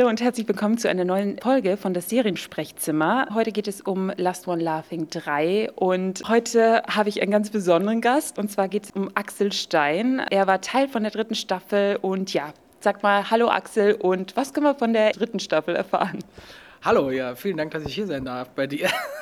Hallo und herzlich willkommen zu einer neuen Folge von das Seriensprechzimmer. Heute geht es um Last One Laughing 3 und heute habe ich einen ganz besonderen Gast und zwar geht es um Axel Stein. Er war Teil von der dritten Staffel und ja, sag mal Hallo Axel und was können wir von der dritten Staffel erfahren? Hallo, ja, vielen Dank, dass ich hier sein darf bei dir.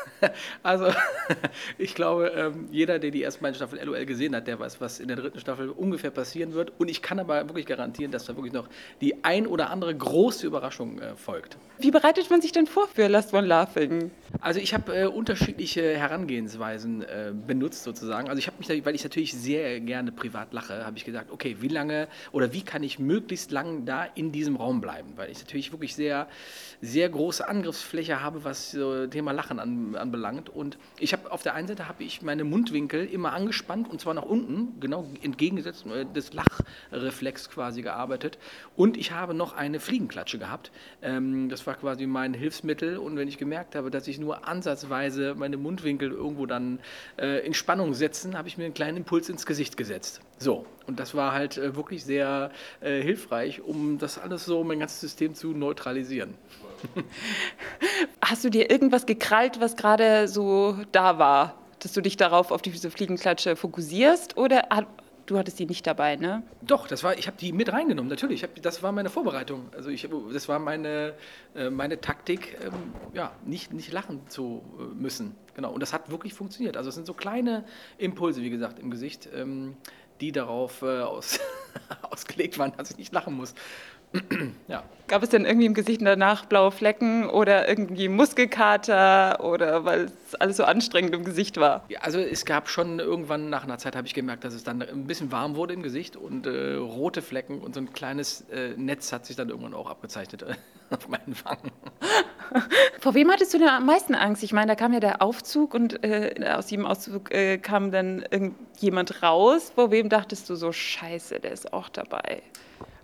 Also, ich glaube, ähm, jeder, der die ersten beiden Staffeln LOL gesehen hat, der weiß, was in der dritten Staffel ungefähr passieren wird. Und ich kann aber wirklich garantieren, dass da wirklich noch die ein oder andere große Überraschung äh, folgt. Wie bereitet man sich denn vor für Last One Laughing? Also, ich habe äh, unterschiedliche Herangehensweisen äh, benutzt sozusagen. Also, ich habe mich, weil ich natürlich sehr gerne privat lache, habe ich gesagt, okay, wie lange oder wie kann ich möglichst lang da in diesem Raum bleiben? Weil ich natürlich wirklich sehr, sehr große Angriffsfläche habe, was so Thema Lachen an, an anbelangt. Und ich habe auf der einen Seite habe ich meine Mundwinkel immer angespannt und zwar nach unten, genau entgegengesetzt äh, des Lachreflex quasi gearbeitet. Und ich habe noch eine Fliegenklatsche gehabt. Ähm, das war quasi mein Hilfsmittel. Und wenn ich gemerkt habe, dass ich nur ansatzweise meine Mundwinkel irgendwo dann äh, in Spannung setzen, habe ich mir einen kleinen Impuls ins Gesicht gesetzt. So, und das war halt äh, wirklich sehr äh, hilfreich, um das alles so, mein ganzes System zu neutralisieren. Hast du dir irgendwas gekrallt, was gerade so da war, dass du dich darauf auf diese Fliegenklatsche fokussierst oder du hattest die nicht dabei, ne? Doch, das war, ich habe die mit reingenommen, natürlich. Hab, das war meine Vorbereitung. Also ich, das war meine, äh, meine Taktik, ähm, ja, nicht, nicht lachen zu äh, müssen. Genau. Und das hat wirklich funktioniert. Also es sind so kleine Impulse, wie gesagt, im Gesicht, ähm, die darauf äh, aus, ausgelegt waren, dass ich nicht lachen muss. Ja. Gab es denn irgendwie im Gesicht danach blaue Flecken oder irgendwie Muskelkater oder weil es alles so anstrengend im Gesicht war? Ja, also es gab schon irgendwann nach einer Zeit habe ich gemerkt, dass es dann ein bisschen warm wurde im Gesicht und äh, rote Flecken und so ein kleines äh, Netz hat sich dann irgendwann auch abgezeichnet äh, auf meinen Wangen. Vor wem hattest du denn am meisten Angst? Ich meine, da kam ja der Aufzug und äh, aus diesem Aufzug äh, kam dann irgendjemand raus. Vor wem dachtest du so, scheiße, der ist auch dabei?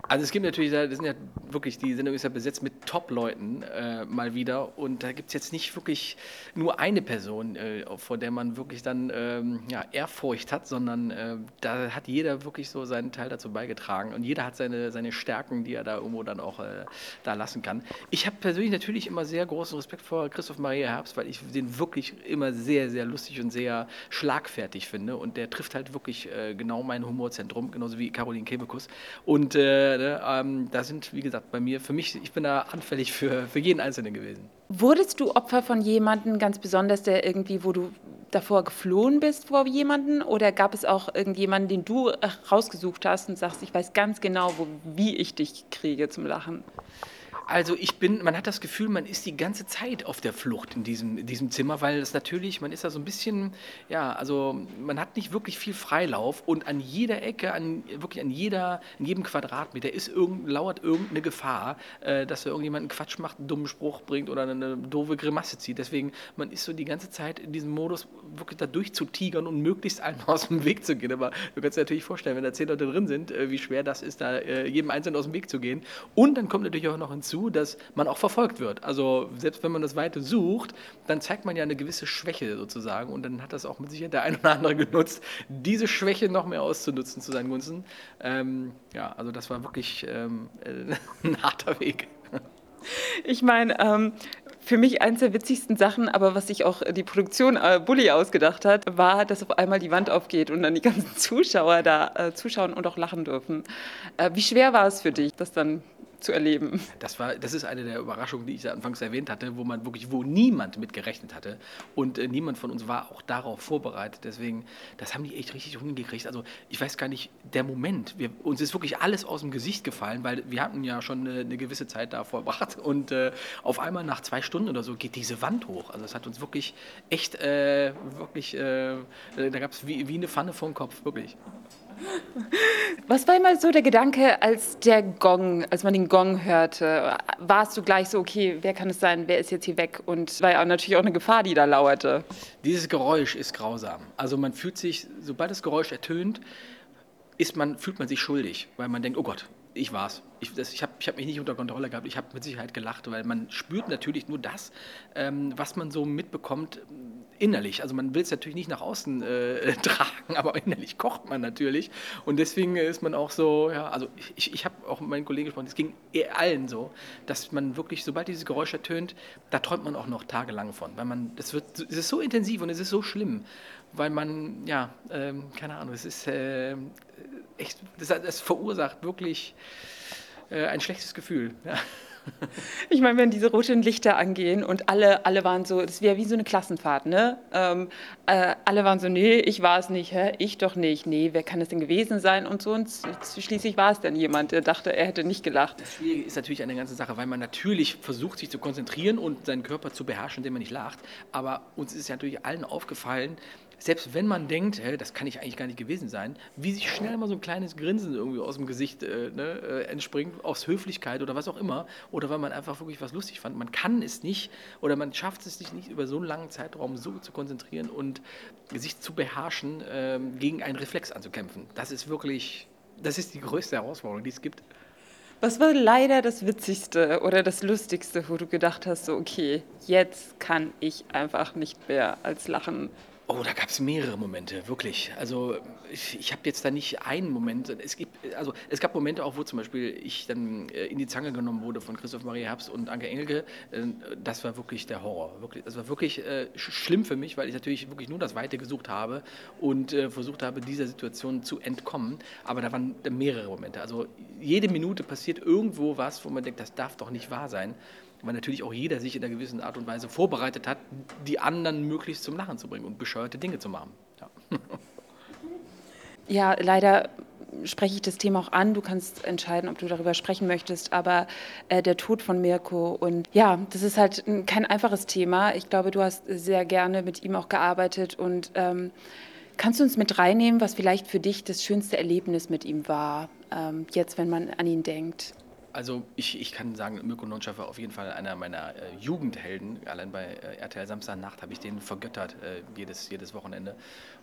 Also es gibt natürlich, das sind ja wirklich, die Sendung ist ja besetzt mit Top-Leuten äh, mal wieder. Und da gibt es jetzt nicht wirklich nur eine Person, äh, vor der man wirklich dann ähm, ja, Ehrfurcht hat, sondern äh, da hat jeder wirklich so seinen Teil dazu beigetragen. Und jeder hat seine, seine Stärken, die er da irgendwo dann auch äh, da lassen kann. Ich habe persönlich natürlich immer sehr großen Respekt vor Christoph Maria Herbst, weil ich den wirklich immer sehr, sehr lustig und sehr schlagfertig finde. Und der trifft halt wirklich äh, genau mein Humorzentrum, genauso wie Caroline Kebekus. Und äh, ne, ähm, da sind, wie gesagt, bei mir, für mich, ich bin da anfällig für, für jeden Einzelnen gewesen. Wurdest du Opfer von jemandem ganz besonders, der irgendwie, wo du davor geflohen bist vor jemanden? Oder gab es auch irgendjemanden, den du rausgesucht hast und sagst, ich weiß ganz genau, wo, wie ich dich kriege zum Lachen? Also ich bin, man hat das Gefühl, man ist die ganze Zeit auf der Flucht in diesem, in diesem Zimmer, weil es natürlich, man ist da so ein bisschen, ja, also man hat nicht wirklich viel Freilauf und an jeder Ecke, an, wirklich an jeder, in jedem Quadratmeter ist irgend, lauert irgendeine Gefahr, äh, dass da irgendjemand einen Quatsch macht, einen dummen Spruch bringt oder eine doofe Grimasse zieht. Deswegen, man ist so die ganze Zeit in diesem Modus, wirklich da durchzutigern und möglichst einem aus dem Weg zu gehen. Aber du kannst dir natürlich vorstellen, wenn da zehn Leute drin sind, äh, wie schwer das ist, da äh, jedem Einzelnen aus dem Weg zu gehen. Und dann kommt natürlich auch noch hinzu, dazu, dass man auch verfolgt wird. Also selbst wenn man das Weite sucht, dann zeigt man ja eine gewisse Schwäche sozusagen und dann hat das auch mit Sicherheit der ein oder andere genutzt, diese Schwäche noch mehr auszunutzen zu seinen Gunsten. Ähm, ja, also das war wirklich ähm, ein harter Weg. Ich meine, ähm, für mich eines der witzigsten Sachen, aber was sich auch die Produktion äh, Bully ausgedacht hat, war, dass auf einmal die Wand aufgeht und dann die ganzen Zuschauer da äh, zuschauen und auch lachen dürfen. Äh, wie schwer war es für dich, das dann zu erleben. Das, war, das ist eine der Überraschungen, die ich anfangs erwähnt hatte, wo man wirklich, wo niemand mit gerechnet hatte. Und äh, niemand von uns war auch darauf vorbereitet. Deswegen, das haben die echt richtig hingekriegt. Also ich weiß gar nicht, der Moment, wir, uns ist wirklich alles aus dem Gesicht gefallen, weil wir hatten ja schon eine, eine gewisse Zeit da verbracht. Und äh, auf einmal nach zwei Stunden oder so geht diese Wand hoch. Also es hat uns wirklich echt, äh, wirklich, äh, da gab es wie, wie eine Pfanne vom Kopf, wirklich. Was war immer so der Gedanke, als der Gong, als man den Gong hörte? Warst du gleich so, okay, wer kann es sein, wer ist jetzt hier weg? Und war ja natürlich auch eine Gefahr, die da lauerte. Dieses Geräusch ist grausam. Also man fühlt sich, sobald das Geräusch ertönt, ist man, fühlt man sich schuldig, weil man denkt, oh Gott, ich war's. Ich, ich habe hab mich nicht unter Kontrolle gehabt. Ich habe mit Sicherheit gelacht, weil man spürt natürlich nur das, ähm, was man so mitbekommt innerlich. Also man will es natürlich nicht nach außen äh, tragen, aber innerlich kocht man natürlich. Und deswegen ist man auch so, ja, also ich, ich habe auch mit meinen Kollegen gesprochen, es ging allen so, dass man wirklich, sobald dieses Geräusch ertönt, da träumt man auch noch tagelang von. Weil man, das wird, es ist so intensiv und es ist so schlimm, weil man, ja, ähm, keine Ahnung, es ist äh, echt, das, das, verursacht wirklich äh, ein schlechtes Gefühl. Ja. Ich meine, wenn diese roten Lichter angehen und alle, alle waren so, das wäre wie so eine Klassenfahrt, ne? Ähm, äh, alle waren so, nee, ich war es nicht, hä? ich doch nicht, nee, wer kann es denn gewesen sein und so. Und schließlich war es dann jemand, der dachte, er hätte nicht gelacht. Das Schwierige ist natürlich eine ganze Sache, weil man natürlich versucht, sich zu konzentrieren und seinen Körper zu beherrschen, indem man nicht lacht. Aber uns ist ja natürlich allen aufgefallen, selbst wenn man denkt, das kann ich eigentlich gar nicht gewesen sein, wie sich schnell mal so ein kleines Grinsen irgendwie aus dem Gesicht äh, ne, äh, entspringt, aus Höflichkeit oder was auch immer, oder weil man einfach wirklich was lustig fand. Man kann es nicht oder man schafft es sich nicht über so einen langen Zeitraum so zu konzentrieren und sich zu beherrschen, äh, gegen einen Reflex anzukämpfen. Das ist wirklich, das ist die größte Herausforderung, die es gibt. Was war leider das Witzigste oder das Lustigste, wo du gedacht hast, so okay, jetzt kann ich einfach nicht mehr als lachen? Oh, da gab es mehrere Momente, wirklich. Also ich, ich habe jetzt da nicht einen Moment. Es gibt, also es gab Momente auch, wo zum Beispiel ich dann äh, in die Zange genommen wurde von Christoph Maria Herbst und Anke Engelke. Äh, das war wirklich der Horror. Wirklich, das war wirklich äh, schlimm für mich, weil ich natürlich wirklich nur das Weite gesucht habe und äh, versucht habe, dieser Situation zu entkommen. Aber da waren mehrere Momente. Also jede Minute passiert irgendwo was, wo man denkt, das darf doch nicht wahr sein weil natürlich auch jeder sich in einer gewissen Art und Weise vorbereitet hat, die anderen möglichst zum Lachen zu bringen und bescheuerte Dinge zu machen. Ja, ja leider spreche ich das Thema auch an. Du kannst entscheiden, ob du darüber sprechen möchtest. Aber äh, der Tod von Mirko und ja, das ist halt kein einfaches Thema. Ich glaube, du hast sehr gerne mit ihm auch gearbeitet und ähm, kannst du uns mit reinnehmen, was vielleicht für dich das schönste Erlebnis mit ihm war, ähm, jetzt, wenn man an ihn denkt? Also ich, ich kann sagen, Mirko Nonchef war auf jeden Fall einer meiner äh, Jugendhelden. Allein bei äh, RTL Samstagnacht habe ich den vergöttert, äh, jedes, jedes Wochenende.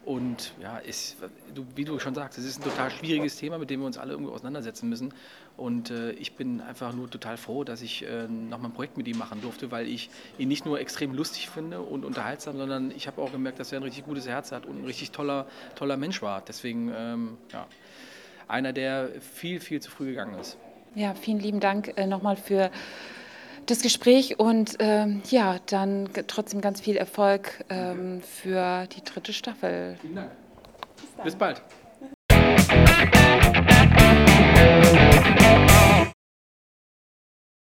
Und ja, ist, du, wie du schon sagst, es ist ein total schwieriges Thema, mit dem wir uns alle irgendwie auseinandersetzen müssen. Und äh, ich bin einfach nur total froh, dass ich äh, nochmal ein Projekt mit ihm machen durfte, weil ich ihn nicht nur extrem lustig finde und unterhaltsam, sondern ich habe auch gemerkt, dass er ein richtig gutes Herz hat und ein richtig toller, toller Mensch war. Deswegen, ähm, ja, einer, der viel, viel zu früh gegangen ist. Ja, vielen lieben Dank äh, nochmal für das Gespräch und ähm, ja, dann trotzdem ganz viel Erfolg ähm, für die dritte Staffel. Vielen Dank. Bis, Bis bald.